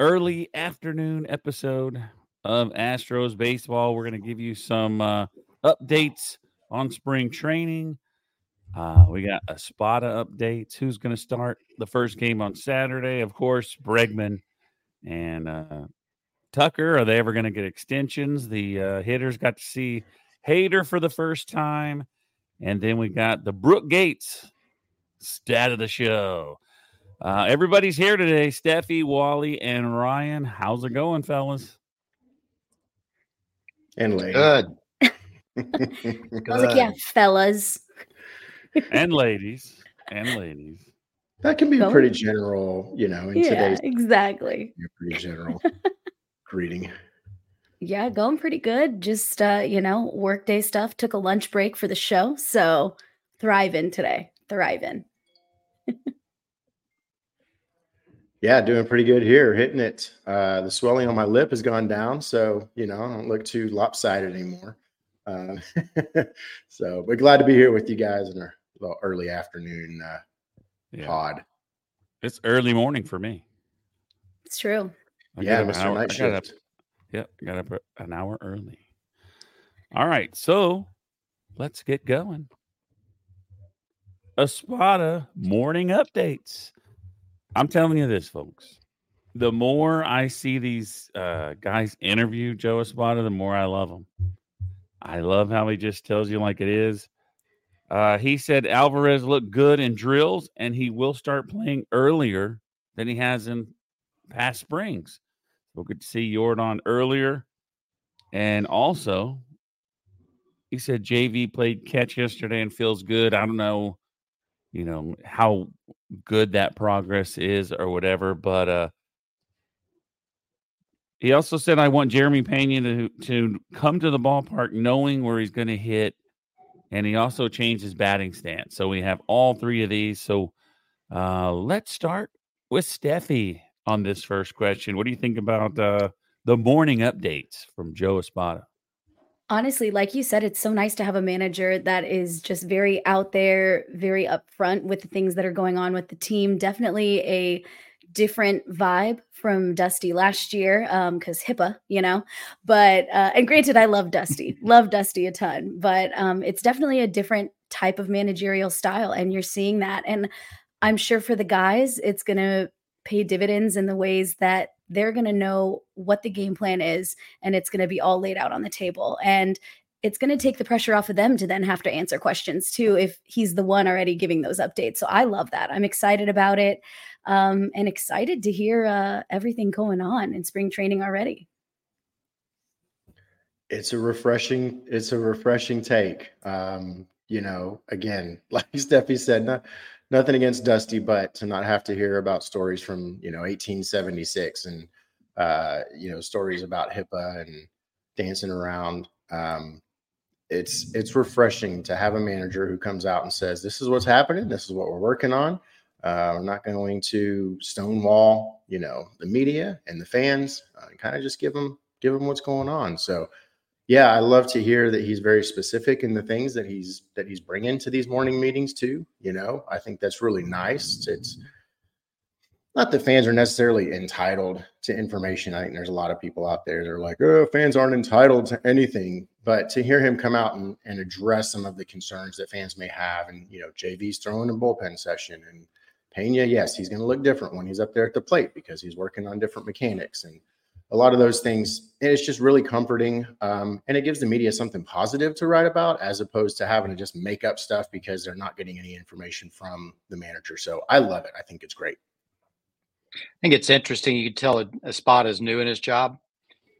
early afternoon episode of Astros baseball. We're going to give you some uh, updates on spring training. Uh, we got Espada updates. Who's going to start the first game on Saturday? Of course, Bregman and uh, Tucker. Are they ever going to get extensions? The uh, hitters got to see Hader for the first time. And then we got the Brook Gates stat of the show. Uh, everybody's here today. Steffi, Wally, and Ryan. How's it going, fellas? And lady. Good. I was like, yeah, fellas. And ladies. And ladies. That can be Going- pretty general, you know, in Yeah, today's exactly. pretty general greeting. Yeah, going pretty good. Just uh, you know, workday stuff. Took a lunch break for the show, so thriving today. Thriving. Yeah, doing pretty good here, hitting it. Uh, the swelling on my lip has gone down, so you know I don't look too lopsided anymore. Uh, so, but glad to be here with you guys in our little early afternoon uh, Yeah. pod. It's early morning for me. It's true. I yeah, got up an Mr. hour- Night I got up- Shift. Yep, got up an hour early. All right, so let's get going. Espada morning updates. I'm telling you this, folks. The more I see these uh, guys interview Joe Espada, the more I love him. I love how he just tells you like it is. Uh, he said Alvarez looked good in drills, and he will start playing earlier than he has in past springs. We'll get to see Yordan earlier. And also, he said JV played catch yesterday and feels good. I don't know, you know, how good that progress is or whatever, but uh he also said I want Jeremy Pena to to come to the ballpark knowing where he's going to hit and he also changed his batting stance. So we have all three of these. So uh let's start with Steffi on this first question. What do you think about uh the morning updates from Joe Espada? Honestly, like you said, it's so nice to have a manager that is just very out there, very upfront with the things that are going on with the team. Definitely a different vibe from Dusty last year, um, because HIPAA, you know. But uh, and granted, I love Dusty, love Dusty a ton, but um, it's definitely a different type of managerial style, and you're seeing that. And I'm sure for the guys, it's gonna pay dividends in the ways that they're going to know what the game plan is and it's going to be all laid out on the table and it's going to take the pressure off of them to then have to answer questions too if he's the one already giving those updates so i love that i'm excited about it um, and excited to hear uh, everything going on in spring training already It's a refreshing. It's a refreshing take. Um, you know, again, like Steffi said, not, nothing against Dusty, but to not have to hear about stories from you know 1876 and uh, you know stories about HIPAA and dancing around. Um, it's it's refreshing to have a manager who comes out and says, "This is what's happening. This is what we're working on. Uh, we're not going to stonewall, you know, the media and the fans. Uh, kind of just give them give them what's going on." So, yeah, I love to hear that he's very specific in the things that he's that he's bringing to these morning meetings too. You know, I think that's really nice. It's not that fans are necessarily entitled to information. I think there's a lot of people out there that are like, oh, fans aren't entitled to anything. But to hear him come out and, and address some of the concerns that fans may have, and you know, JV's throwing a bullpen session, and Pena, yes, he's going to look different when he's up there at the plate because he's working on different mechanics and a lot of those things. And it's just really comforting, um, and it gives the media something positive to write about as opposed to having to just make up stuff because they're not getting any information from the manager. So I love it. I think it's great. I think it's interesting. You can tell a, spot is new in his job.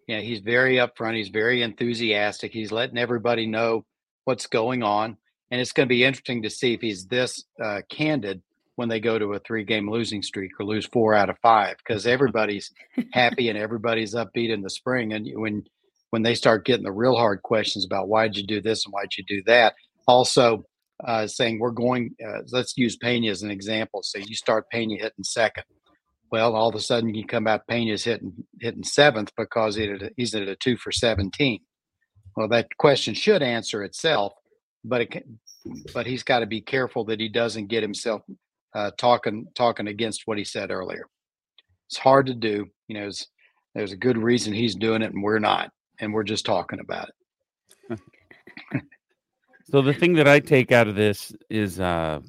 Yeah, he's very upfront. He's very enthusiastic. He's letting everybody know what's going on, and it's going to be interesting to see if he's this uh, candid when they go to a three-game losing streak or lose four out of five, because everybody's happy and everybody's upbeat in the spring. And when when they start getting the real hard questions about why'd you do this and why'd you do that, also uh, saying we're going. Uh, let's use Pena as an example. So you start Pena hitting second well, all of a sudden you come out Pena's hitting hitting seventh because he's at a two for seventeen. Well, that question should answer itself, but it can, but he's got to be careful that he doesn't get himself uh, talking talking against what he said earlier. It's hard to do. You know, there's, there's a good reason he's doing it and we're not, and we're just talking about it. so the thing that I take out of this is uh,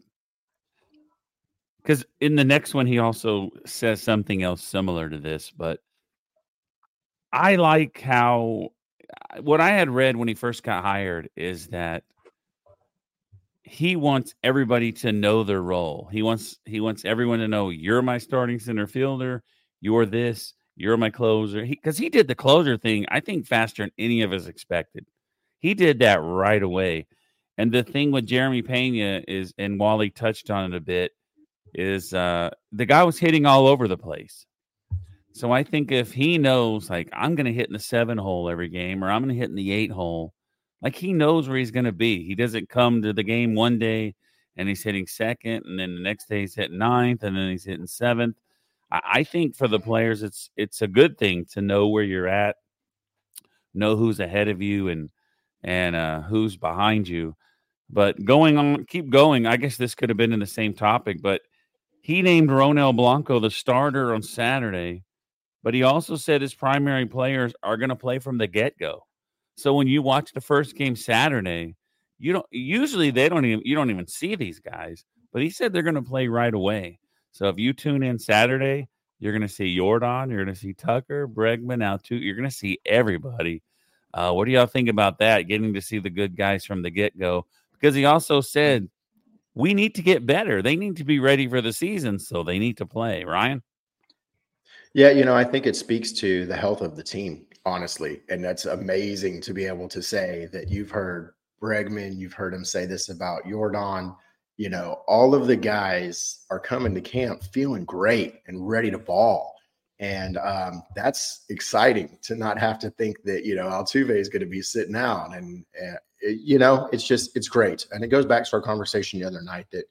because in the next one he also says something else similar to this but i like how uh, what i had read when he first got hired is that he wants everybody to know their role. He wants he wants everyone to know you're my starting center fielder. You're this. You're my closer. Because he, he did the closer thing i think faster than any of us expected. He did that right away. And the thing with jeremy pena is and wally touched on it a bit is uh, the guy was hitting all over the place. So I think if he knows, like, I'm going to hit in the seven hole every game or I'm going to hit in the eight hole, like, he knows where he's going to be. He doesn't come to the game one day and he's hitting second, and then the next day he's hitting ninth, and then he's hitting seventh. I, I think for the players, it's it's a good thing to know where you're at, know who's ahead of you, and and uh, who's behind you. But going on, keep going. I guess this could have been in the same topic, but he named Ronel Blanco the starter on Saturday, but he also said his primary players are going to play from the get go. So when you watch the first game Saturday, you don't usually they don't even you don't even see these guys, but he said they're going to play right away. So if you tune in Saturday, you're going to see Yordan, you're going to see Tucker, Bregman, out too. You're going to see everybody. Uh, what do y'all think about that? Getting to see the good guys from the get go, because he also said we need to get better. They need to be ready for the season, so they need to play. Ryan? Yeah, you know, I think it speaks to the health of the team, honestly. And that's amazing to be able to say that you've heard Bregman, you've heard him say this about Yordan. You know, all of the guys are coming to camp feeling great and ready to ball. And um, that's exciting to not have to think that, you know, Altuve is going to be sitting out. And, and you know, it's just it's great, and it goes back to our conversation the other night that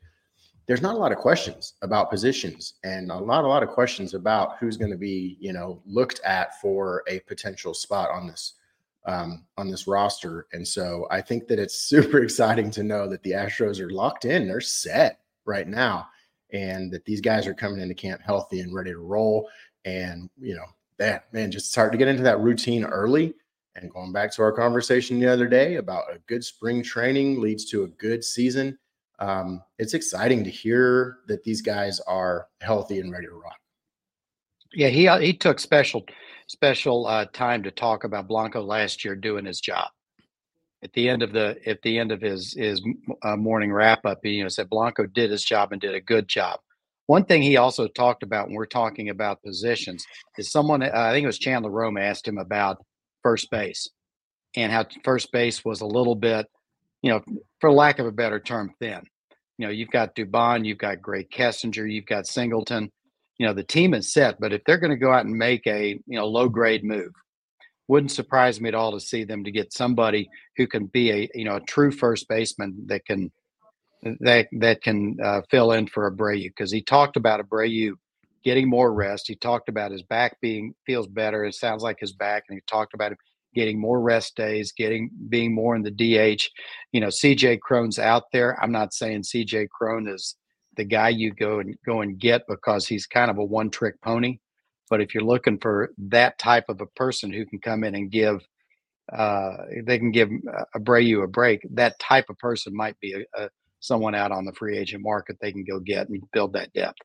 there's not a lot of questions about positions, and a lot a lot of questions about who's going to be you know looked at for a potential spot on this um, on this roster. And so I think that it's super exciting to know that the Astros are locked in, they're set right now, and that these guys are coming into camp healthy and ready to roll. And you know, that man, just start to get into that routine early and going back to our conversation the other day about a good spring training leads to a good season. Um, it's exciting to hear that these guys are healthy and ready to rock. Yeah, he he took special special uh, time to talk about Blanco last year doing his job. At the end of the at the end of his his uh, morning wrap up, he you know said Blanco did his job and did a good job. One thing he also talked about when we're talking about positions is someone uh, I think it was Chandler Rome asked him about first base and how first base was a little bit, you know, for lack of a better term, thin. You know, you've got Dubon, you've got Grae Kessinger, you've got Singleton. You know, the team is set, but if they're going to go out and make a, you know, low grade move, wouldn't surprise me at all to see them to get somebody who can be a you know a true first baseman that can that that can uh, fill in for Abreu because he talked about Abreu getting more rest. He talked about his back being feels better. It sounds like his back, and he talked about him getting more rest days, getting being more in the DH. You know, CJ Cron's out there. I'm not saying CJ Cron is the guy you go and go and get because he's kind of a one trick pony. But if you're looking for that type of a person who can come in and give, uh, they can give Abreu a break. That type of person might be a, a someone out on the free agent market they can go get and build that depth.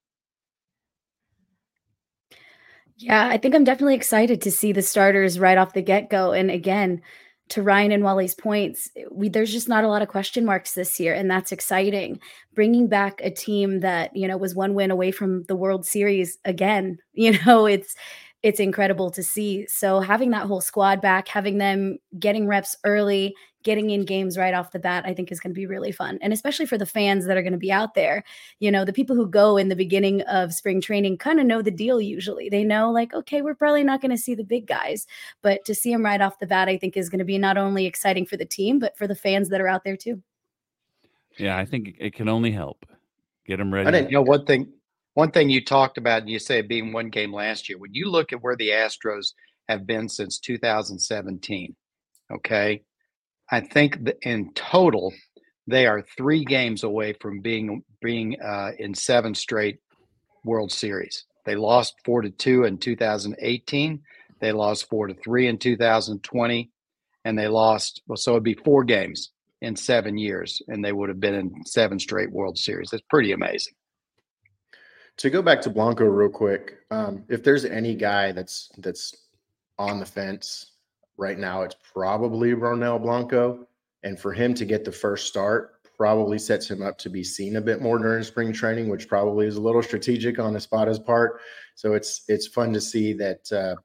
Yeah, I think I'm definitely excited to see the starters right off the get go. And again, to Ryan and Wally's points, we there's just not a lot of question marks this year, and that's exciting. Bringing back a team that you know was one win away from the World Series again, you know, it's it's incredible to see. So having that whole squad back, having them getting reps early, getting in games right off the bat, I think is going to be really fun. And especially for the fans that are going to be out there, you know, the people who go in the beginning of spring training kind of know the deal usually. They know, like, okay, we're probably not going to see the big guys, but to see them right off the bat, I think is going to be not only exciting for the team, but for the fans that are out there too. Yeah, I think it can only help get them ready. I didn't, you know, one thing one thing you talked about, and you say being one game last year, when you look at where the Astros have been since 2017, okay, I think in total they are three games away from being being uh, in seven straight World Series. They lost four to two in 2018. They lost four to three in 2020, and they lost well. So it'd be four games in seven years, and they would have been in seven straight World Series. That's pretty amazing. To go back to Blanco real quick, um, if there's any guy that's that's on the fence right now, it's probably Ronel Blanco. And for him to get the first start probably sets him up to be seen a bit more during spring training, which probably is a little strategic on Espada's part. So it's it's fun to see that uh,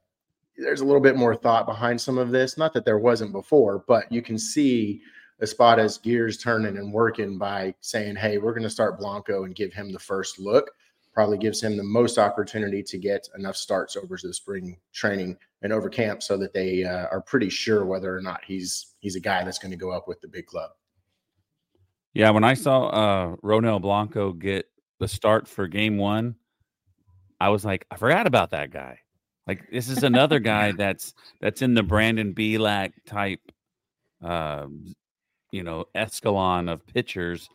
there's a little bit more thought behind some of this. Not that there wasn't before, but you can see Espada's gears turning and working by saying, "Hey, we're going to start Blanco and give him the first look." Probably gives him the most opportunity to get enough starts over the spring training and over camp so that they uh, are pretty sure whether or not he's he's a guy that's going to go up with the big club. Yeah, when I saw uh Ronel Blanco get the start for game 1, I was like, I forgot about that guy. Like this is another guy that's that's in the Brandon Bielak type uh, you know, escalon of pitchers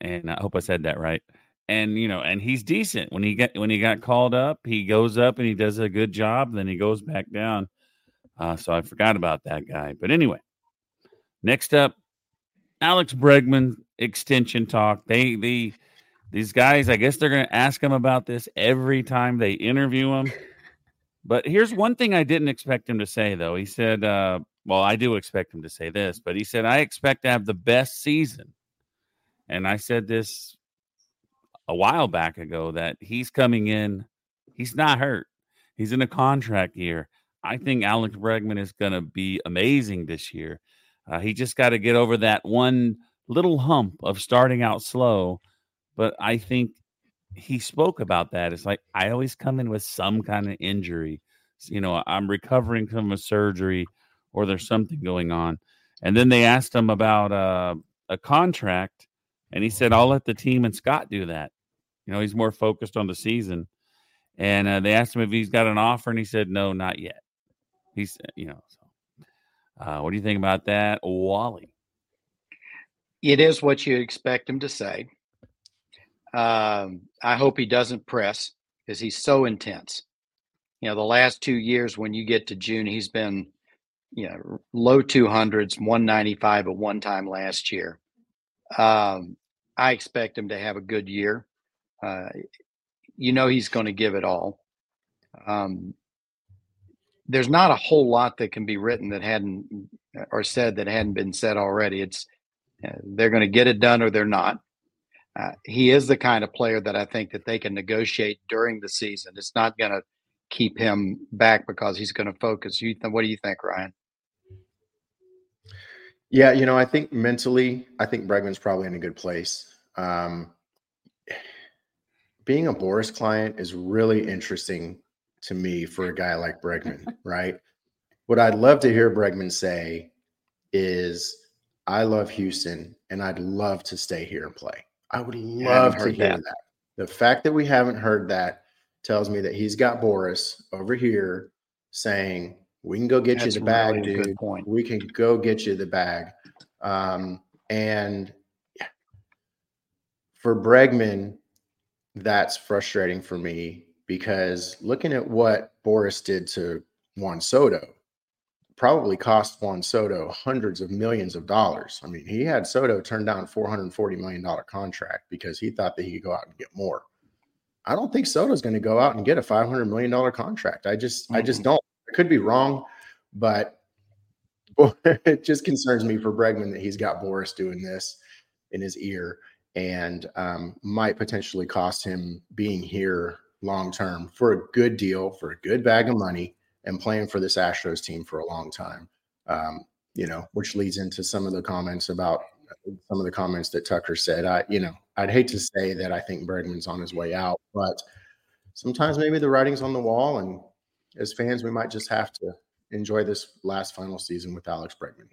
and I hope I said that right and you know, and he's decent when he get when he got called up. He goes up and he does a good job. Then he goes back down. Uh, so I forgot about that guy. But anyway, next up, Alex Bregman extension talk. They they these guys. I guess they're going to ask him about this every time they interview him. But here's one thing I didn't expect him to say though. He said, uh, "Well, I do expect him to say this, but he said I expect to have the best season." And I said this a while back ago that he's coming in. He's not hurt. He's in a contract year. I think Alex Bregman is going to be amazing this year. Uh, he just got to get over that one little hump of starting out slow. But I think he spoke about that. It's like I always come in with some kind of injury. You know, I'm recovering from a surgery or there's something going on. And then they asked him about uh, a contract, and he said, I'll let the team and Scott do that. You know, he's more focused on the season. And uh, they asked him if he's got an offer, and he said, no, not yet. He's, you know, so uh, what do you think about that, Wally? It is what you expect him to say. Um, I hope he doesn't press because he's so intense. You know, the last two years, when you get to June, he's been, you know, low 200s, 195 at one time last year. Um, I expect him to have a good year. Uh, you know he's going to give it all. Um, there's not a whole lot that can be written that hadn't or said that hadn't been said already. It's uh, they're going to get it done or they're not. Uh, he is the kind of player that I think that they can negotiate during the season. It's not going to keep him back because he's going to focus. You th- what do you think, Ryan? Yeah, you know, I think mentally, I think Bregman's probably in a good place. Um, being a Boras client is really interesting to me for a guy like Bregman, right? what I'd love to hear Bregman say is, I love Houston and I'd love to stay here and play. I would love to hear that. that. The fact that we haven't heard that tells me that he's got Boras over here saying, we can go get That's you the bag, really dude. We can go get you the bag. Um, and for Bregman, that's frustrating for me because looking at what Boras did to Juan Soto probably cost Juan Soto hundreds of millions of dollars. I mean, he had Soto turn down $440 million contract because he thought that he could go out and get more. I don't think Soto's going to go out and get a $500 million contract. I just, mm-hmm. I just don't. I could be wrong, but it just concerns me for Bregman that he's got Boras doing this in his ear and um, might potentially cost him being here long term for a good deal, for a good bag of money, and playing for this Astros team for a long time. Um, you know, which leads into some of the comments about some of the comments that Tucker said. I, you know, I'd hate to say that I think Bregman's on his way out, but sometimes maybe the writing's on the wall, and as fans, we might just have to enjoy this last final season with Alex Bregman.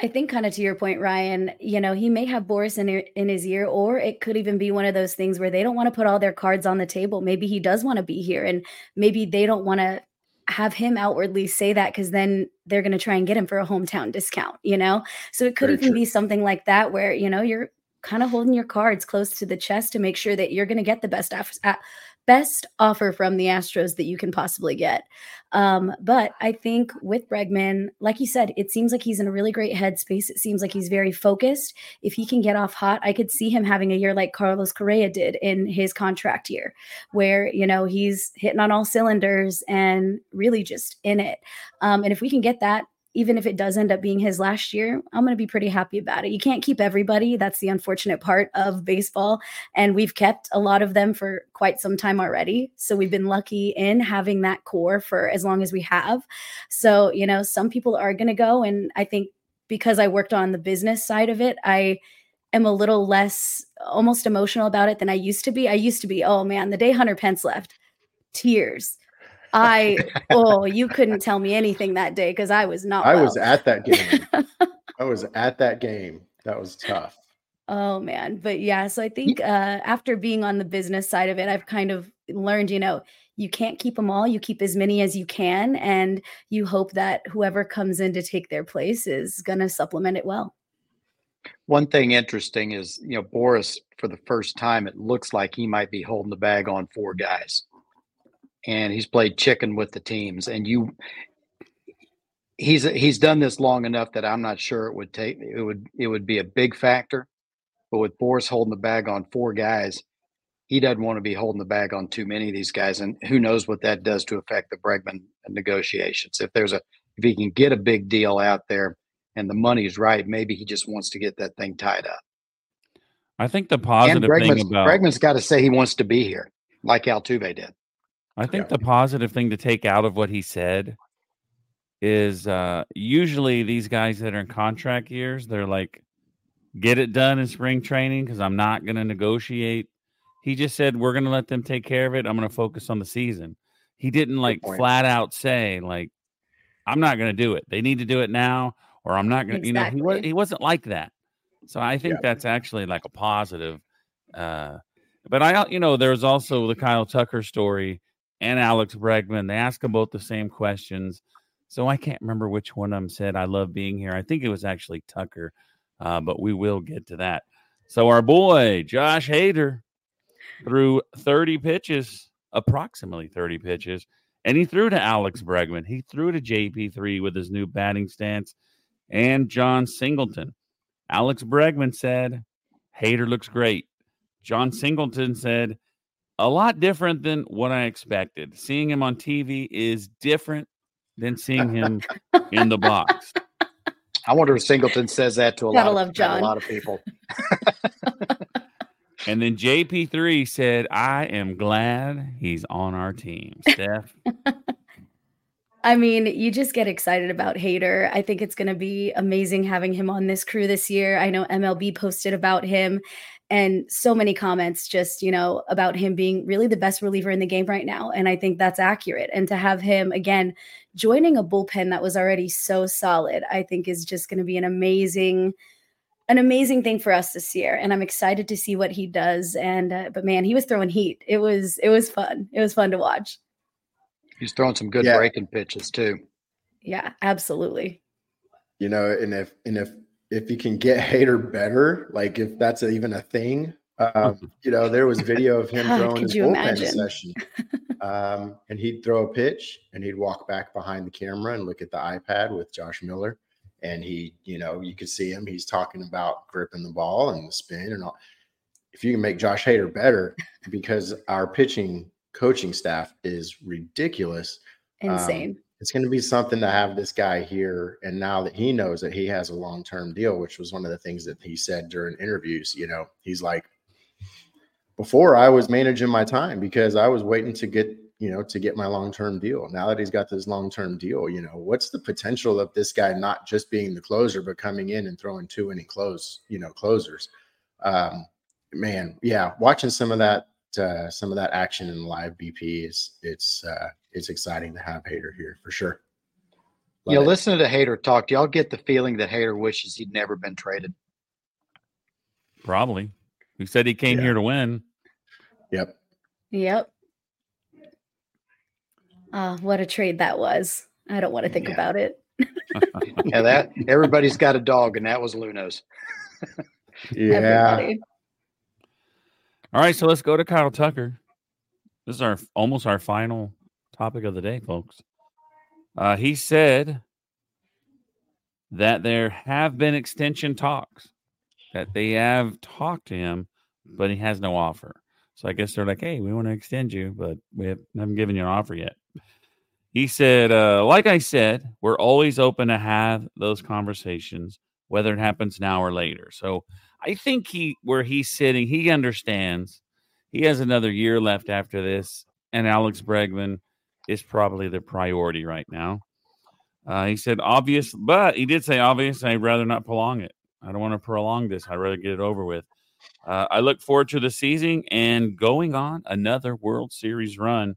I think kind of to your point, Ryan, you know, he may have Boras in, in his ear, or it could even be one of those things where they don't want to put all their cards on the table. Maybe he does want to be here and maybe they don't want to have him outwardly say that because then they're going to try and get him for a hometown discount, you know? So it could Very even true. be something like that where, you know, you're kind of holding your cards close to the chest to make sure that you're going to get the best best offer from the Astros that you can possibly get. Um, but I think with Bregman, like you said, it seems like he's in a really great headspace. It seems like he's very focused. If he can get off hot, I could see him having a year like Carlos Correa did in his contract year, where, you know, he's hitting on all cylinders and really just in it. Um, and if we can get that, even if it does end up being his last year, I'm going to be pretty happy about it. You can't keep everybody. That's the unfortunate part of baseball. And we've kept a lot of them for quite some time already. So we've been lucky in having that core for as long as we have. So, you know, some people are going to go. And I think because I worked on the business side of it, I am a little less almost emotional about it than I used to be. I used to be, oh man, the day Hunter Pence left, tears I oh, you couldn't tell me anything that day because I was not. I well. was at that game. I was at that game. That was tough. Oh man, but yeah. So I think uh, after being on the business side of it, I've kind of learned. You know, you can't keep them all. You keep as many as you can, and you hope that whoever comes in to take their place is going to supplement it well. One thing interesting is, you know, Boras for the first time, it looks like he might be holding the bag on four guys and he's played chicken with the teams. And you, he's he's done this long enough that I'm not sure it would take it would it would be a big factor. But with Boras holding the bag on four guys, he doesn't want to be holding the bag on too many of these guys, and who knows what that does to affect the Bregman negotiations. If there's a if he can get a big deal out there and the money's right, maybe he just wants to get that thing tied up. I think the positive thing about Bregman's got to say he wants to be here, like Altuve did. I think yeah. the positive thing to take out of what he said is uh, usually these guys that are in contract years, they're like, get it done in spring training because I'm not going to negotiate. He just said, we're going to let them take care of it. I'm going to focus on the season. He didn't like flat out say, like, I'm not going to do it. They need to do it now, or I'm not going to, exactly. you know, he, he wasn't like that. So I think yeah. that's actually like a positive. Uh, but I, you know, there's also the Kyle Tucker story and Alex Bregman. They ask them both the same questions. So I can't remember which one of them said, I love being here. I think it was actually Tucker, uh, but we will get to that. So our boy, Josh Hader, threw 30 pitches, approximately 30 pitches, and he threw to Alex Bregman. He threw to JP3 with his new batting stance and Jon Singleton. Alex Bregman said, Hader looks great. Jon Singleton said, a lot different than what I expected. Seeing him on TV is different than seeing him in the box. I wonder if Singleton says that to a Gotta lot love of John. a lot of people. and then JP3 said, I am glad he's on our team. Steph. I mean, you just get excited about Hader. I think it's going to be amazing having him on this crew this year. I know MLB posted about him and so many comments just you know about him being really the best reliever in the game right now and i think that's accurate and to have him again joining a bullpen that was already so solid i think is just going to be an amazing an amazing thing for us this year and i'm excited to see what he does and uh, but man he was throwing heat. It was it was fun. It was fun to watch. He's throwing some good Yeah. breaking pitches too. Yeah absolutely. You know, and if and if if you can get Hader better, like if that's even a thing, um, you know, there was video of him throwing his bullpen imagine? session, um, and he'd throw a pitch, and he'd walk back behind the camera and look at the iPad with Josh Miller, and he, you know, you could see him. He's talking about gripping the ball and the spin and all. If you can make Josh Hader better, because our pitching coaching staff is ridiculous insane it's going to be something to have this guy here. And now that he knows that he has a long term deal, which was one of the things that he said during interviews, you know, he's like, before I was managing my time because I was waiting to get, you know, to get my long term deal. Now that he's got this long term deal, you know, what's the potential of this guy not just being the closer, but coming in and throwing two inning close, you know, closers? Um, man, yeah, watching some of that uh, some of that action in live BP is it's uh, it's exciting to have Hader here for sure. Love you know it. listening to Hader talk do y'all get the feeling that Hader wishes he'd never been traded Probably. He said he came Yeah. here to win. Yep. Yep. Uh, what a trade that was. I don't want to think Yeah. about it. yeah that everybody's got a dog and that was Luhnow's Yeah. Everybody. All right, so let's go to Kyle Tucker. This is our almost our final topic of the day, folks. Uh, he said that there have been extension talks, that they have talked to him, but he has no offer. So I guess they're like, "Hey, we want to extend you, but we have, haven't given you an offer yet." He said, uh, "Like I said, we're always open to have those conversations, whether it happens now or later." So I think he where he's sitting, he understands he has another year left after this, and Alex Bregman is probably the priority right now. Uh, he said obvious, but he did say obvious. I'd rather not prolong it. I don't want to prolong this. I'd rather get it over with. Uh, I look forward to the season and going on another World Series run.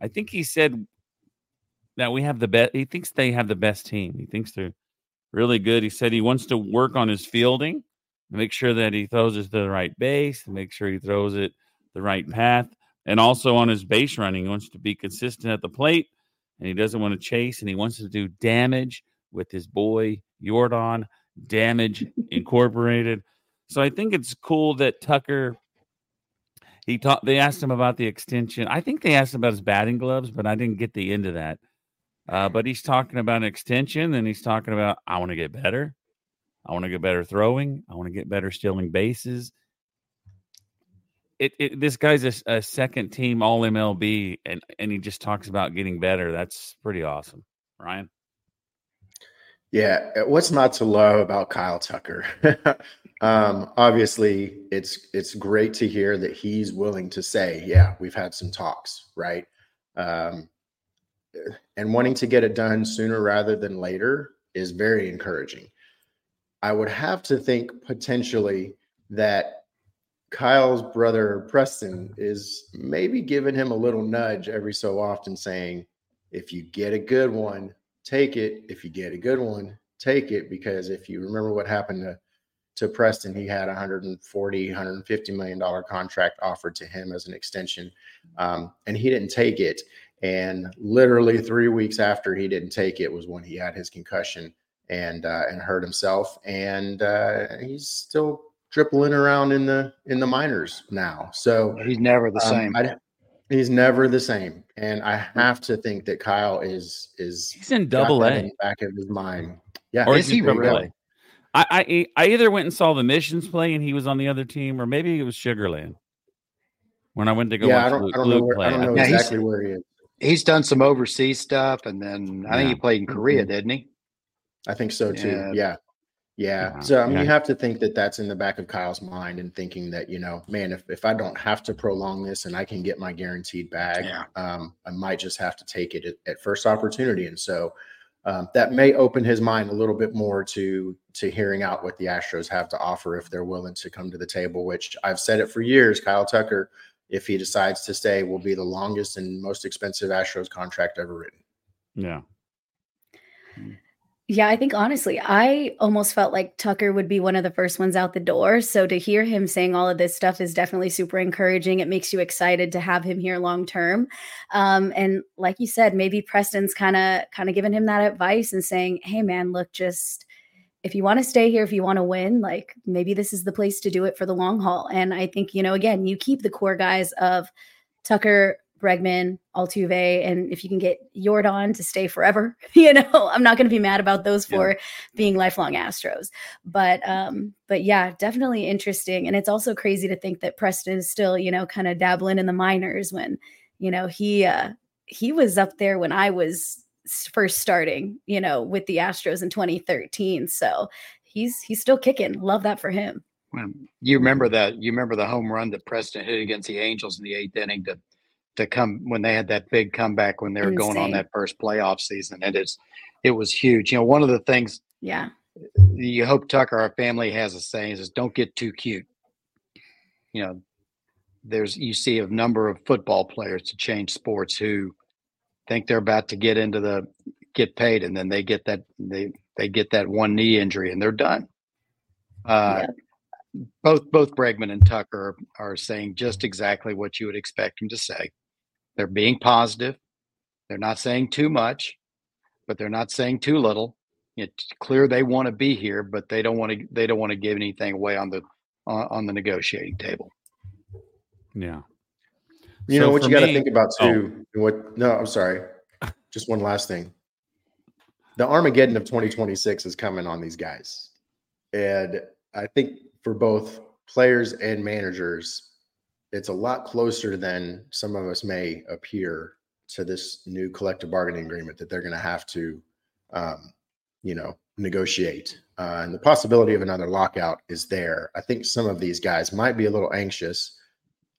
I think he said that we have the best. He thinks they have the best team. He thinks they're really good. He said he wants to work on his fielding make sure that he throws it to the right base, make sure he throws it the right path, and also on his base running, he wants to be consistent at the plate, and he doesn't want to chase, and he wants to do damage with his boy Yordan Damage Incorporated. So I think it's cool that Tucker. He talked. They asked him about the extension. I think they asked him about his batting gloves, but I didn't get the end of that. Uh, but he's talking about an extension, and he's talking about I want to get better. I want to get better throwing. I want to get better stealing bases. It, it this guy's a, a second team All MLB, and and he just talks about getting better. That's pretty awesome, Ryan. Yeah. uh, What's not to love about Kyle Tucker? um, obviously, it's it's great to hear that he's willing to say, "Yeah, we've had some talks," right? Um, and wanting to get it done sooner rather than later is very encouraging. I would have to think potentially that Kyle's brother Preston is maybe giving him a little nudge every so often, saying, if you get a good one, take it. If you get a good one, take it. Because if you remember what happened to, to Preston, he had a 140, 150 million dollar contract offered to him as an extension, um, and he didn't take it. And literally three weeks after he didn't take it was when he had his concussion and uh, and hurt himself, and uh, he's still dribbling around in the in the minors now. So he's never the um, same I- he's never the same, and I have to think that Kyle is is He's in double that A. in the back of his mind. Yeah, Or Is he there really? I, I I either went and saw the missions play and he was on the other team, or maybe it was Sugarland when I went to go Yeah, watch I don't, Luke, I don't know. Where, play. I don't know Yeah, he's- exactly where he is. he's done some overseas stuff and then i think he played in korea Mhm. didn't he I think so too. Yeah. Yeah. Yeah. So I mean, Yeah. you have to think that that's in the back of Kyle's mind and thinking that, you know, man, if, if I don't have to prolong this and I can get my guaranteed bag, Yeah. um, I might just have to take it at, at first opportunity. And so um, that may open his mind a little bit more to to hearing out what the Astros have to offer if they're willing to come to the table. Which I've said it for years. Kyle Tucker, if he decides to stay, will be the longest and most expensive Astros contract ever written. Yeah. Yeah, I think honestly, I almost felt like Tucker would be one of the first ones out the door. So to hear him saying all of this stuff is definitely super encouraging. It makes you excited to have him here long term. Um, and like you said, maybe Preston's kind of kind of giving him that advice and saying, "Hey, man, look, just if you want to stay here, if you want to win, like maybe this is the place to do it for the long haul." And I think you know, again, you keep the core guys of Tucker, Bregman, Altuve, and if you can get Yordan to stay forever, you know, I'm not going to be mad about those four yeah. being lifelong Astros. But um, but yeah, definitely interesting. And it's also crazy to think that Preston is still, you know, kind of dabbling in the minors when, you know, he uh he was up there when I was first starting, you know, with the Astros in 2013. So he's he's still kicking. Love that for him. You remember that? You remember the home run that Preston hit against the Angels in the eighth inning to to come when they had that big comeback when they were Insane. going on that first playoff season. And it's it was huge. You know, one of the things yeah you hope Tucker, our family has a saying is don't get too cute. You know, there's you see a number of football players to change sports who think they're about to get into the get paid and then they get that they they get that one knee injury and they're done. Uh, yeah. both both Bregman and Tucker are saying just exactly what you would expect them to say. They're being positive. They're not saying too much, but they're not saying too little. It's clear they want to be here, but they don't want to. They don't want to give anything away on the on, on the negotiating table. Yeah. You so know what you got to think about oh. too. Oh. What? No, I'm sorry. Just one last thing. The Armageddon of 2026 is coming on these guys, and I think for both players and managers, it's a lot closer than some of us may appear to this new collective bargaining agreement that they're going to have to, um, you know, negotiate. Uh, and the possibility of another lockout is there. I think some of these guys might be a little anxious,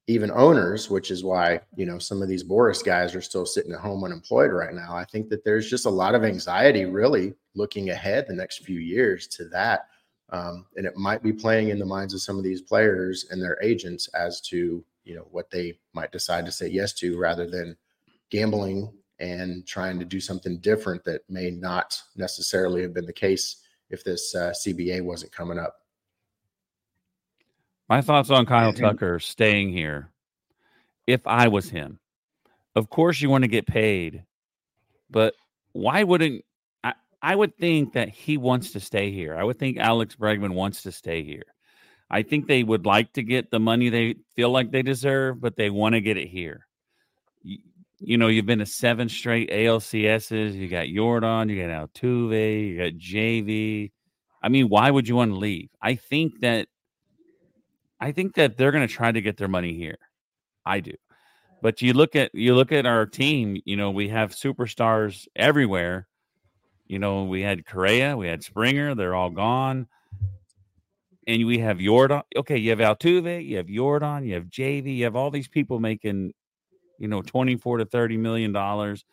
even owners, which is why, you know, some of these Boras guys are still sitting at home unemployed right now. I think that there's just a lot of anxiety really looking ahead the next few years to that um, and it might be playing in the minds of some of these players and their agents as to you know what they might decide to say yes to rather than gambling and trying to do something different that may not necessarily have been the case if this uh, CBA wasn't coming up. My thoughts on Kyle Tucker staying here. If I was him, of course you want to get paid, but why wouldn't I would think that he wants to stay here. I would think Alex Bregman wants to stay here. I think they would like to get the money they feel like they deserve, but they want to get it here. You, you know, you've been to seven straight ALCSs. You got Yordan, you got Altuve, you got JV. I mean, why would you want to leave? I think that I think that they're going to try to get their money here. I do. But you look at you look at our team, you know, we have superstars everywhere you know, we had Correa, we had Springer, they're all gone. And we have Yordan. Okay, you have Altuve, you have Yordan, you have JV, you have all these people making, you know, 24 to 30 million dollars.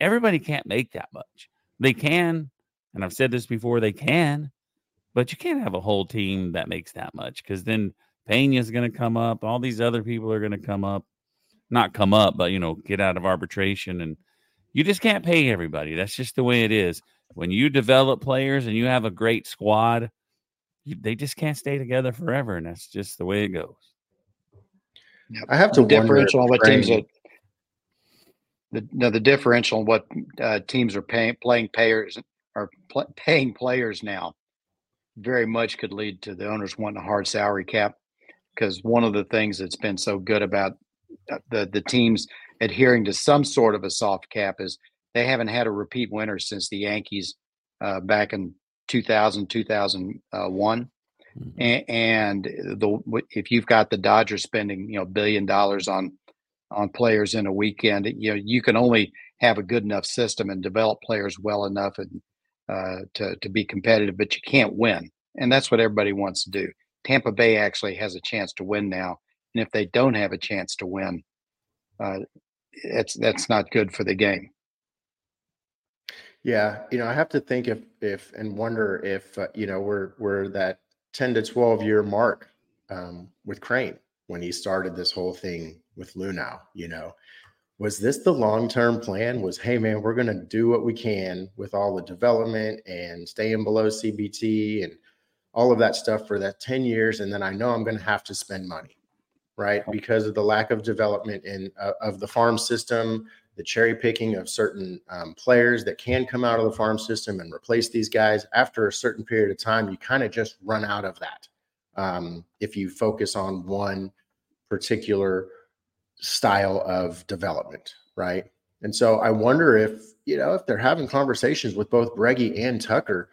Everybody can't make that much. They can, and I've said this before, they can, but you can't have a whole team that makes that much because then Pena's going to come up. All these other people are going to come up, not come up, but you know, get out of arbitration and you just can't pay everybody. That's just the way it is. When you develop players and you have a great squad, you, they just can't stay together forever, and that's just the way it goes. I have to differential on what teams are. The, no, the differential on what uh, teams are paying playing payers are pl- paying players now very much could lead to the owners wanting a hard salary cap because one of the things that's been so good about uh, the the teams adhering to some sort of a soft cap is they haven't had a repeat winner since the Yankees uh, back in 2000, 2001. Mm-hmm. And the if you've got the Dodgers spending you know billion dollars on on players in a weekend, you know you can only have a good enough system and develop players well enough and uh, to to be competitive, but you can't win, and that's what everybody wants to do. Tampa Bay actually has a chance to win now, and if they don't have a chance to win, uh, that's that's not good for the game. Yeah, you know, I have to think if if and wonder if uh, you know we're we're that ten to twelve year mark um, with Crane when he started this whole thing with Luhnow. You know, was this the long term plan? Was hey man, we're going to do what we can with all the development and staying below CBT and all of that stuff for that ten years, and then I know I'm going to have to spend money, right, because of the lack of development in uh, of the farm system the cherry picking of certain um, players that can come out of the farm system and replace these guys. After a certain period of time you kind of just run out of that um, if you focus on one particular style of development right? And so i wonder if you know if they're having conversations with both breggy and tucker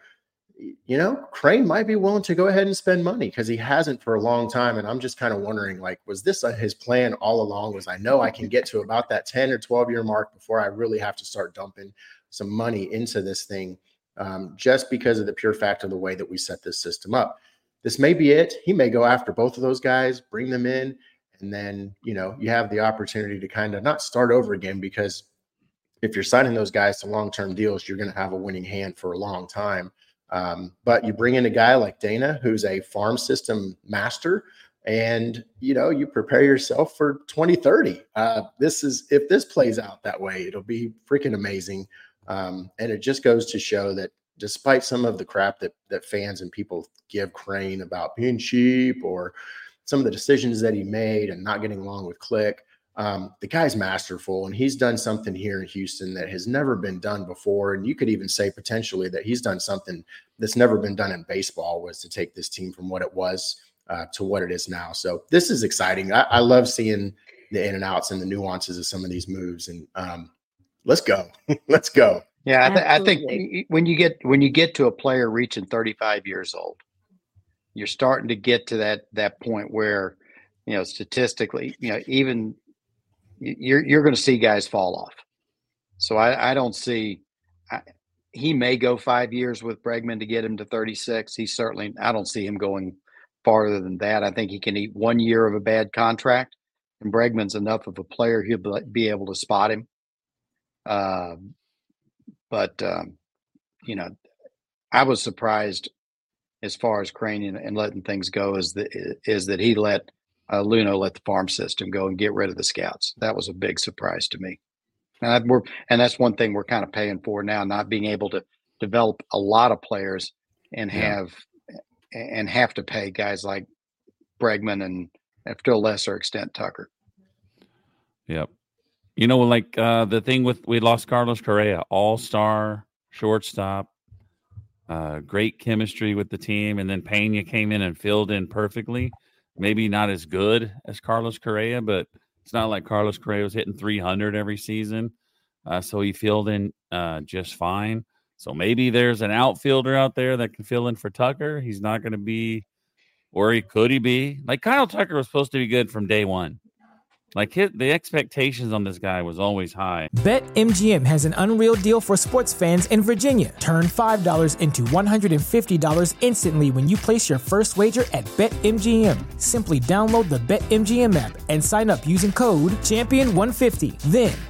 you know, Crane might be willing to go ahead and spend money because he hasn't for a long time. And I'm just kind of wondering, like, was this his plan all along? Was I know I can get to about that 10 or 12 year mark before I really have to start dumping some money into this thing, um, just because of the pure fact of the way that we set this system up. This may be it. He may go after both of those guys, bring them in, and then you know you have the opportunity to kind of not start over again because if you're signing those guys to long term deals, you're going to have a winning hand for a long time. Um, but you bring in a guy like Dana, who's a farm system master, and you know you prepare yourself for 2030. Uh, this is if this plays out that way, it'll be freaking amazing. Um, and it just goes to show that despite some of the crap that that fans and people give Crane about being cheap or some of the decisions that he made and not getting along with Click, um, the guy's masterful, and he's done something here in Houston that has never been done before. And you could even say potentially that he's done something that's never been done in baseball was to take this team from what it was uh, to what it is now. So this is exciting. I, I, love seeing the in and outs and the nuances of some of these moves. And um, let's go, let's go. Yeah, I, th- I think when you get when you get to a player reaching 35 years old, you're starting to get to that that point where you know statistically, you know, even you're you're going to see guys fall off. So I, I don't see. I, he may go five years with Bregman to get him to 36. He certainly. I don't see him going farther than that. I think he can eat one year of a bad contract, and Bregman's enough of a player he'll be able to spot him. Uh, but um, you know, I was surprised as far as Crane and, and letting things go is that is that he let uh, Luhnow let the farm system go and get rid of the scouts. That was a big surprise to me. And, I, we're, and that's one thing we're kind of paying for now, not being able to develop a lot of players and yeah. have and have to pay guys like Bregman and to a lesser extent Tucker. Yep. You know, like uh, the thing with we lost Carlos Correa, all star shortstop, uh, great chemistry with the team, and then Pena came in and filled in perfectly maybe not as good as Carlos Correa, but it's not like Carlos Correa was hitting 300 every season. Uh, so he filled in uh, just fine. So maybe there's an outfielder out there that can fill in for Tucker. He's not going to be, or he could he be like Kyle Tucker was supposed to be good from day one. Like the expectations on this guy was always high. BetMGM has an unreal deal for sports fans in Virginia. Turn $5 into $150 instantly when you place your first wager at BetMGM. Simply download the BetMGM app and sign up using code Champion150. Then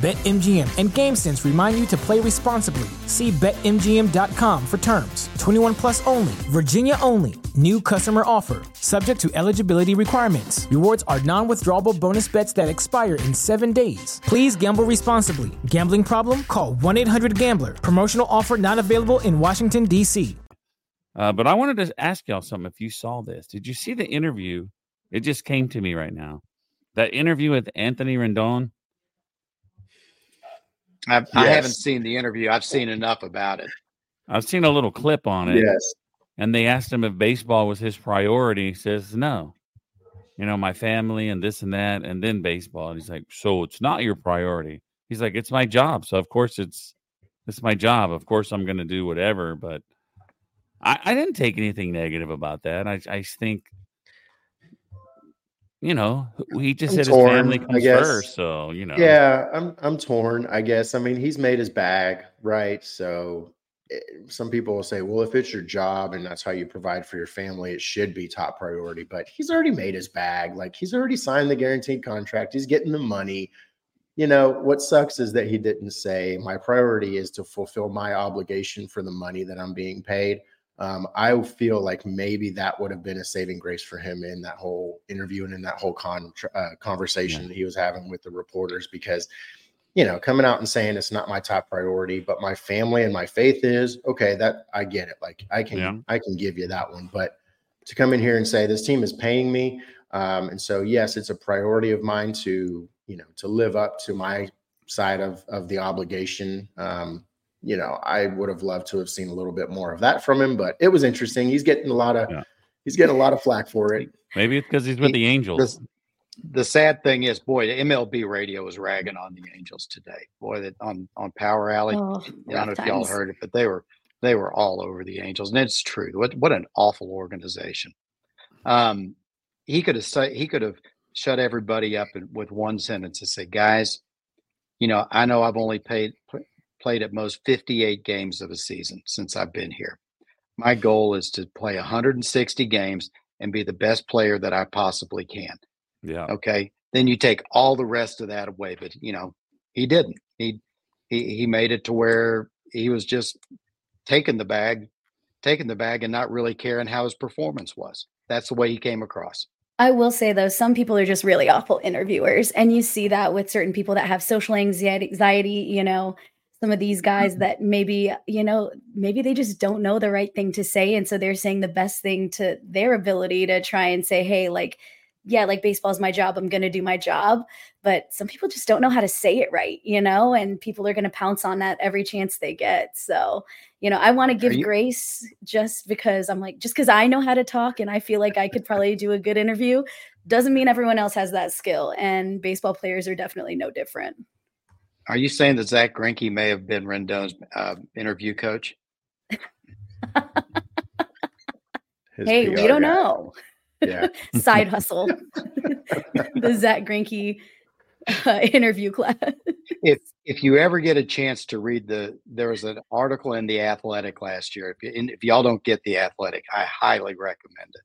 BetMGM and GameSense remind you to play responsibly. See BetMGM.com for terms. 21 plus only, Virginia only. New customer offer, subject to eligibility requirements. Rewards are non withdrawable bonus bets that expire in seven days. Please gamble responsibly. Gambling problem? Call 1 800 Gambler. Promotional offer not available in Washington, D.C. Uh, but I wanted to ask y'all something if you saw this. Did you see the interview? It just came to me right now. That interview with Anthony Rendon I've, yes. I haven't seen the interview. I've seen enough about it. I've seen a little clip on it. Yes. And they asked him if baseball was his priority. He says, no. You know, my family and this and that, and then baseball. And he's like, so it's not your priority. He's like, it's my job. So of course it's it's my job. Of course I'm gonna do whatever. But I, I didn't take anything negative about that. I I think you know, he just I'm said torn, his family comes first. So, you know. Yeah, I'm I'm torn, I guess. I mean, he's made his bag, right? So eh, some people will say, well, if it's your job and that's how you provide for your family, it should be top priority. But he's already made his bag. Like he's already signed the guaranteed contract. He's getting the money. You know, what sucks is that he didn't say, my priority is to fulfill my obligation for the money that I'm being paid. Um, I feel like maybe that would have been a saving grace for him in that whole interview and in that whole con- uh, conversation that he was having with the reporters because you know coming out and saying it's not my top priority but my family and my faith is okay that i get it. Like i can Yeah. i can give you that one. But to come in here and say this team is paying me um, and so yes it's a priority of mine to you know to live up to my side of of the obligation um, you know, I would have loved to have seen a little bit more of that from him, but it was interesting. He's getting a lot of Yeah. he's getting a lot of flack for it. Maybe it's because he's with the Angels. The, the sad thing is, boy, the MLB radio was ragging on the Angels today. Boy, that on on Power Alley. Oh, I don't know rough if y'all heard it, but they were they were all over the Angels, and it's true. What what an awful organization. Um, he could have say he could have shut everybody up in, with one sentence and say, "Guys, you know, I know I've only paid pl- played at most 58 games of a season since I've been here. My goal is to play 160 games and be the best player that I possibly can." Yeah. okay then you take all the rest of that away but you know he didn't he he he made it to where he was just taking the bag taking the bag and not really caring how his performance was that's the way he came across I will say though, some people are just really awful interviewers, and you see that with certain people that have social anxiety. Anxiety, you know, some of these guys mm-hmm. that maybe you know maybe they just don't know the right thing to say, and so they're saying the best thing to their ability to try and say, hey, like, yeah, like baseball is my job. I'm going to do my job, but some people just don't know how to say it right, you know, and people are going to pounce on that every chance they get. So you know, I want to give you- grace just because I'm like, just because I know how to talk and I feel like I could probably do a good interview doesn't mean everyone else has that skill. And baseball players are definitely no different. Are you saying that zach Greinke may have been rendon's uh, interview coach hey, PR we don't guy. know. Yeah. Side hustle. the Zach Greinke uh, interview class. if if you ever get a chance to read the there was an article in the athletic last year if, you, if y'all don't get the athletic i highly recommend it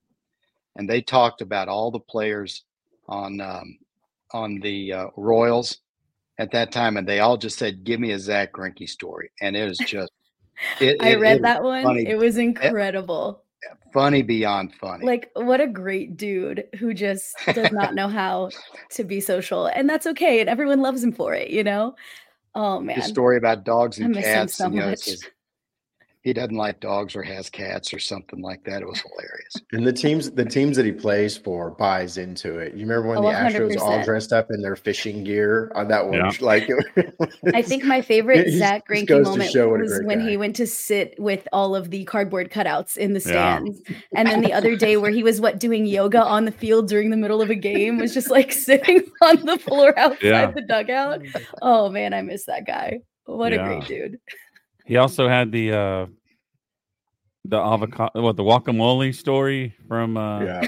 and they talked about all the players on um, on the uh, royals at that time and they all just said give me a zach Greinke story and it was just it, I it- read it that one. funny, It was incredible. funny beyond funny Like, what a great dude who just does not know how to be social. And that's okay. And everyone loves him for it, you know? Oh, man. the story about dogs I and him cats and, you know, it much. says he doesn't like dogs or has cats or something like that it was hilarious And the teams, the teams that he plays for buys into it. You remember when Oh, the Astros all dressed up in their fishing gear on that one? Yeah. Like, I think my favorite He's- Zach just Greinke moment show what a was when guy. he went to sit with all of the cardboard cutouts in the Yeah. stands. And then the other day where he was what doing yoga on the field during the middle of a game was just like sitting on the floor outside Yeah. the dugout. Oh man, I miss that guy. What a great dude. He also had the uh the avocado what the guacamole story from uh yeah,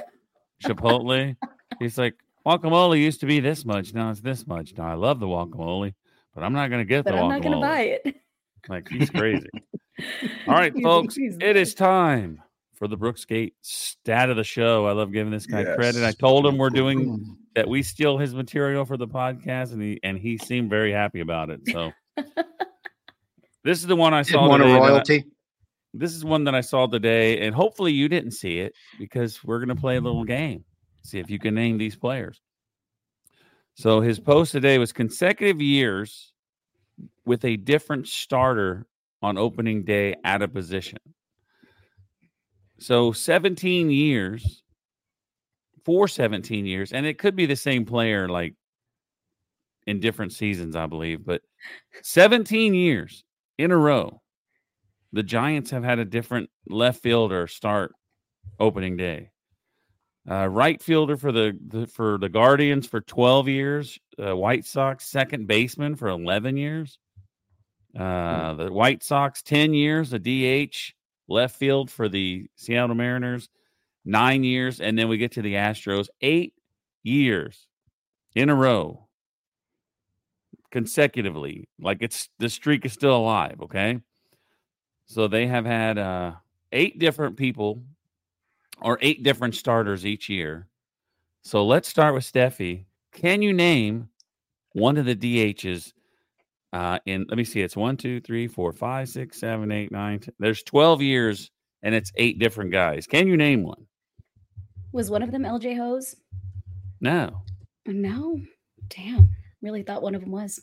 Chipotle. He's like, guacamole used to be this much, now it's this much. Now I love the guacamole, but I'm not gonna get But the I'm guacamole. not gonna buy it. Like he's crazy. All right, folks, he's it is time for the Brooksgate stat of the show. I love giving this guy credit. I told him we're doing that we steal his material for the podcast, and he and he seemed very happy about it. So this is the one I didn't saw want a today I- this is one that I saw today, and hopefully you didn't see it because we're going to play a little game. See if you can name these players. So his post today was consecutive years with a different starter on opening day at a position. So 17 years, for 17 years, and it could be the same player like in different seasons, I believe, but 17 years in a row the Giants have had a different left fielder start opening day. Uh, right fielder for the, the for the Guardians for 12 years. Uh, White Sox second baseman for 11 years. Uh, the White Sox 10 years. A DH left field for the Seattle Mariners, nine years, and then we get to the Astros, eight years in a row consecutively. Like it's the streak is still alive. Okay. So they have had uh, eight different people or eight different starters each year. So let's start with Steffi. Can you name one of the DHs uh, in, let me see, it's one, two, three, four, five, six, seven, eight, nine. Ten. There's 12 years and it's eight different guys. Can you name one? Was one of them LJ Hoes? No. No. Damn. Really thought one of them was.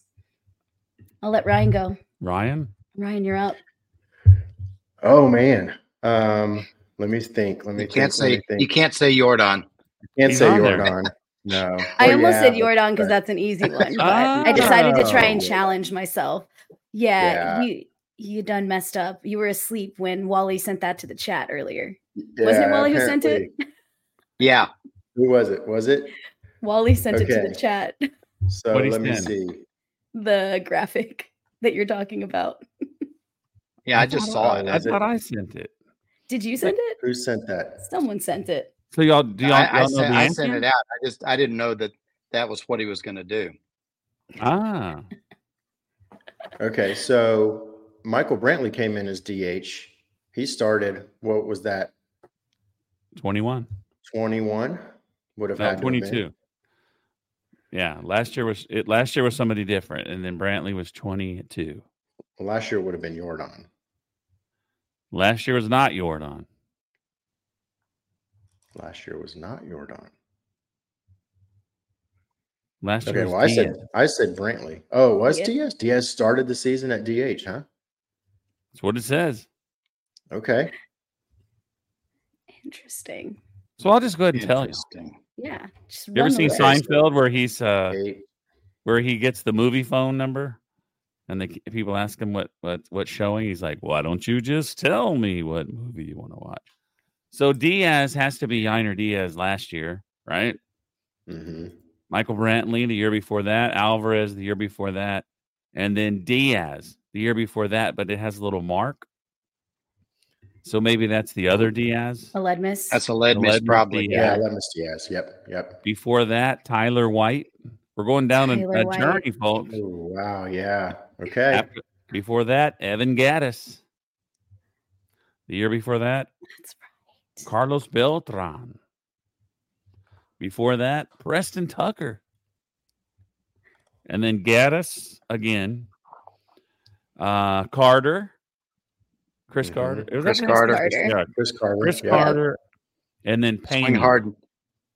I'll let Ryan go. Ryan? Ryan, you're up. Oh man. Um, let me think. Let me You can't think, say think. you can't say Yordan. Can't He's say on there. Yordan. No. I Well, almost yeah, said but- Yordan because that's an easy one, but I decided to try and Oh. challenge myself. Yeah, Yeah. you you done messed up. You were asleep when Wally sent that to the chat earlier. Wasn't it Yeah, Wally who sent it? Yeah. Who was it? Was it? Wally sent it to the chat. So What'd let me send? see. The graphic that you're talking about. Yeah, I just saw it. I Was it? thought I sent it. Did you send it? Who sent that? Someone sent it. So y'all do y'all, I, I, y'all know sent, the I sent it out. I just I didn't know that that was what he was going to do. Ah, Okay, so Michael Brantley came in as DH. He started. What was that? 21. Twenty-one. Would have No, had to have been. 22. Yeah, last year was it last year was somebody different and then Brantley was 22. Well, last year would have been Yordan. Last year was not Yordan. Last year was not Yordan. Last year Okay, was well, I said I said Brantley. Oh, it was Yeah. Diaz? Diaz started the season at DH, huh? That's what it says. Okay. Interesting. So I'll just go ahead and tell you. Interesting. Yeah. You ever seen. Seinfeld where he's uh where he gets the movie phone number and the people ask him what what what showing he's like why don't you just tell me what movie you want to watch so diaz has to be Yainer diaz last year right hmm michael brantley the year before that alvarez the year before that and then diaz the year before that but it has a little mark so maybe that's the other diaz A lead miss. That's a lead The miss, probably. Diaz. Yeah, Yeah. that Diaz. Yep. Yep. before that tyler white we're going down a, Tyler a White. journey folks Oh, wow. Yeah. Okay. After- before that, Evan Gattis. The year before that, That's right. Carlos Beltran. Before that, Preston Tucker. And then Gaddis again. Uh, Carter. Chris Mhm. Carter. Is Chris that Carter. Carter. Yeah, Chris Carter. Chris yeah. Carter. And then Payne. Swing hard.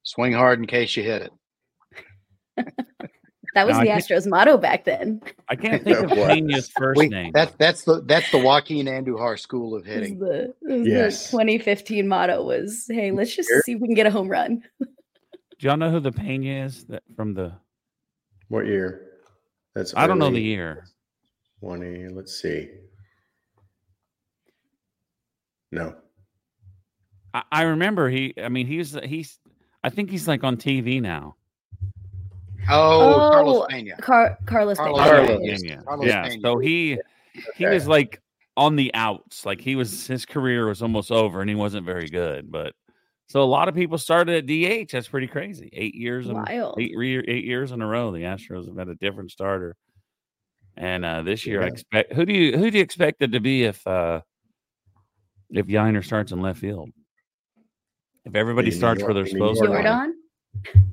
Swing hard in case you hit it. That was No, I the Astros motto back then. I can't think of It was. Pena's first We, name. that's that's the that's the Joaquin Andujar school of hitting. the, Yes. the 2015 motto was, "Hey, let's just Here. see if we can get a home run." Do y'all know who the Pena is that from the What year? That's I don't know the year. 20. Let's see. No. I, I remember he. I mean, he's he's. I think he's like on TV now. Oh, Oh, Carlos Pena. Car- Carlos. Carlos Pena. Carlos. Yeah, Yes, yeah. Carlos yeah. Pena. So he he Okay. was like on the outs. Like he was his career was almost over, and he wasn't very good. But so a lot of people started at DH. That's pretty crazy. Eight years in eight re- eight years in a row. The Astros have had a different starter. And uh, this year, I expect who do you who do you expect it to be if uh, if Yainer starts in left field? If everybody mean starts Yor- where they're you mean supposed to. Yordan?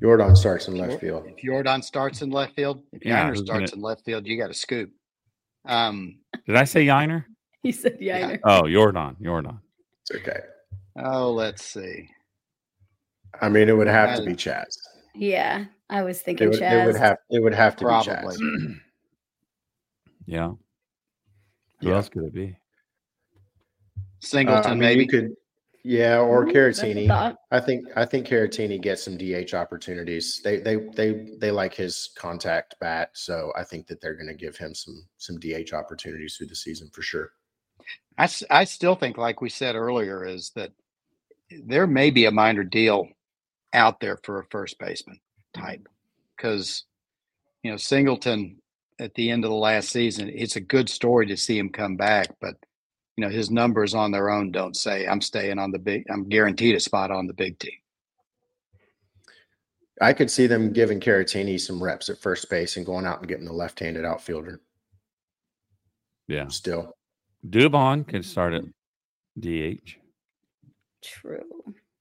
Yordan. Yordan starts in left field. If Yordan starts in left field, if Yeah, Yainer who's starts gonna- in left field, you got to scoop. Um, Did I say Yainer? He said, "Yeah, Yeah. Oh, Yordan, Yordan. It's okay. oh, let's see. I mean, it would have to be is- Chaz. Yeah, I was It thinking would, Chaz. it would have it would have to Probably. be Chaz. Yeah. Who Yeah. else could it be? Uh, Singleton, I mean, maybe. you could, yeah, or Caratini. I think I think Caratini gets some DH opportunities. They they they they like his contact bat, so I think that they're going to give him some some DH opportunities through the season for sure. I I still think, like we said earlier, is that there may be a minor deal out there for a first baseman type because, you know, Singleton at the end of the last season, it's a good story to see him come back, but you know his numbers on their own don't say I'm staying on the big. I'm guaranteed a spot on the big team. I could see them giving Caratini some reps at first base and going out and getting the left-handed outfielder. Yeah. Still, Dubon could start at DH, True.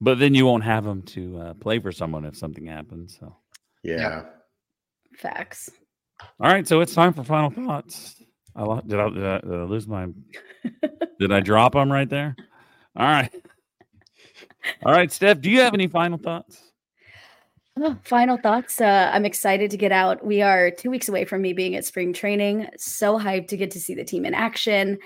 but then you won't have him to uh, play for someone if something happens. So, yeah. Facts. all right, so it's time for final thoughts. I lost. did I, did I, did I lose my? did I drop them right there? All right, all right, Steph. Do you have any final thoughts? Oh, final thoughts. Uh, I'm excited to get out. We are two weeks away from me being at spring training. So hyped to get to see the team in action.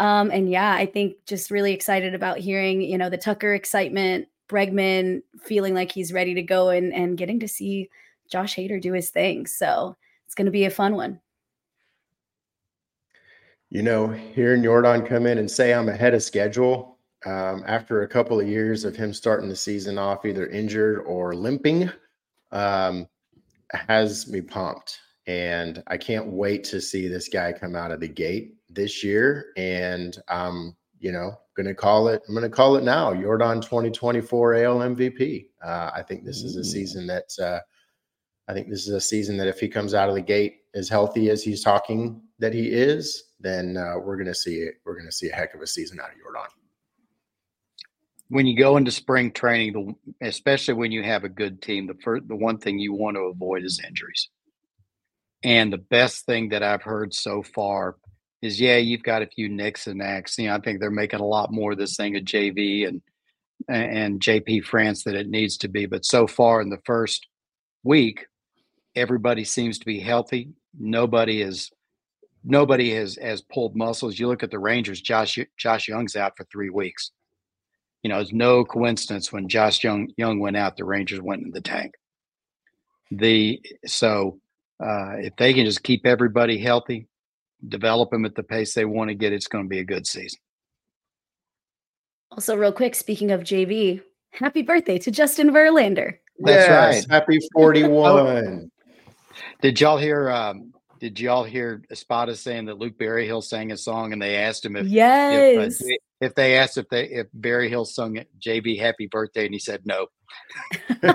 Um, and yeah, I think just really excited about hearing, you know, the Tucker excitement, Bregman feeling like he's ready to go and and getting to see Josh Hader do his thing. So it's going to be a fun one. You know, hearing Yordan come in and say I'm ahead of schedule um, after a couple of years of him starting the season off either injured or limping um, has me pumped. And I can't wait to see this guy come out of the gate this year. And I'm, you know, going to call it, I'm going to call it now Yordan 2024 AL MVP. Uh, I think this is a season that, uh, I think this is a season that if he comes out of the gate as healthy as he's talking that he is, then uh, we're going to see it. We're going to see a heck of a season out of Yordan. When you go into spring training, especially when you have a good team, the first, the one thing you want to avoid is injuries. And the best thing that I've heard so far is, yeah, you've got a few nicks and knacks. You know, I think they're making a lot more of this thing of JV and and JP France that it needs to be. But so far in the first week, everybody seems to be healthy. Nobody is nobody has has pulled muscles. You look at the Rangers, Josh Josh Jung's out for three weeks. You know, it's no coincidence when Josh Jung Young went out, the Rangers went in the tank. The so uh, if they can just keep everybody healthy, develop them at the pace they want to get, it's going to be a good season. Also, real quick, speaking of JV, happy birthday to Justin Verlander. That's Yes, right. Happy 41. Did y'all hear? Um, did y'all hear Espada saying that Luke Berryhill sang a song, and they asked him if if, uh, Yes. If they asked if they if Berryhill sung it, JB Happy Birthday, and he said no.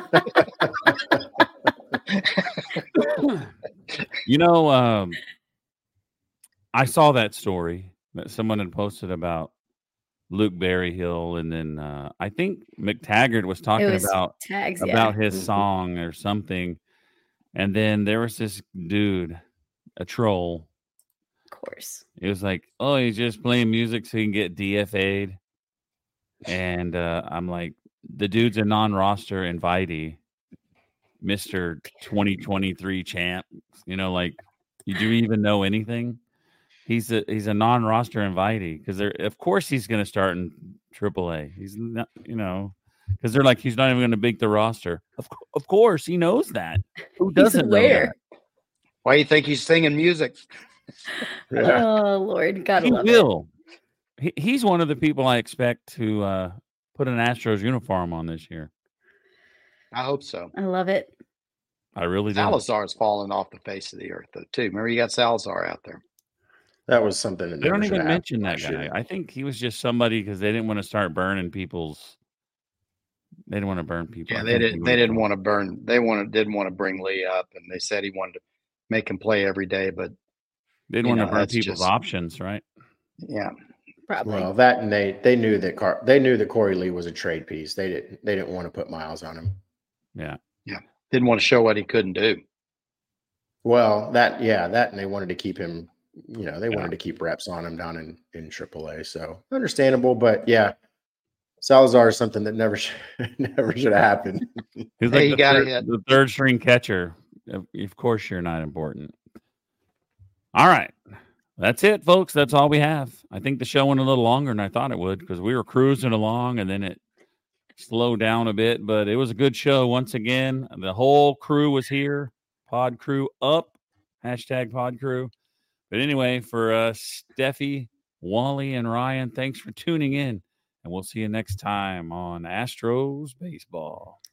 You know, um, I saw that story that someone had posted about Luke Berryhill, and then uh, I think McTaggart was talking was about tags, yeah. about his Mhm. song or something, and then there was this dude, a troll. Of course. It was like, oh, he's just playing music so he can get DFA'd, and uh, I'm like, the dude's a non-roster invitee, Mister 2023 champ. You know, like, do you even know anything? He's a he's a non-roster invitee because they're of course he's going to start in AAA. He's not, you know, because they're like he's not even going to make the roster. Of of course he knows that. Who doesn't know that? Why do you think he's singing music? Yeah. Oh Lord, gotta He love it. will. He, he's one of the people I expect to uh, put an Astros uniform on this year. I hope so. I love it. I really do. Salazar's fallen off the face of the earth, though. Too. Remember, you got Salazar out there. That was something that They don't even mention that guy. last. I think he was just somebody because they didn't want to start burning people's. They didn't want to burn people. Yeah, they didn't. They didn't want to burn. They wanted didn't want to bring Lee up, and they said he wanted to make him play every day. But They didn't you want to know, burn people's just- options, right? yeah, Probably. Well, that and they they knew that Car- they knew that Korey Lee was a trade piece. They didn't they didn't want to put miles on him. Yeah. Yeah. Didn't want to show what he couldn't do. Well, that yeah, that and they wanted to keep him. You know, they Yeah. wanted to keep reps on him down in in AAA. So understandable, but yeah, Salazar is something that never should, never should have happened. He's Hey, like he the, got third, the third string catcher. Of, course, you're not important. All right. That's it, folks. That's all we have. I think the show went a little longer than I thought it would because we were cruising along and then it slowed down a bit, but it was a good show once again. The whole crew was here. Pod crew up. Hashtag pod crew. But anyway, for uh, Steffi, Wally, and Ryan, thanks for tuning in. And we'll see you next time on Astros Baseball.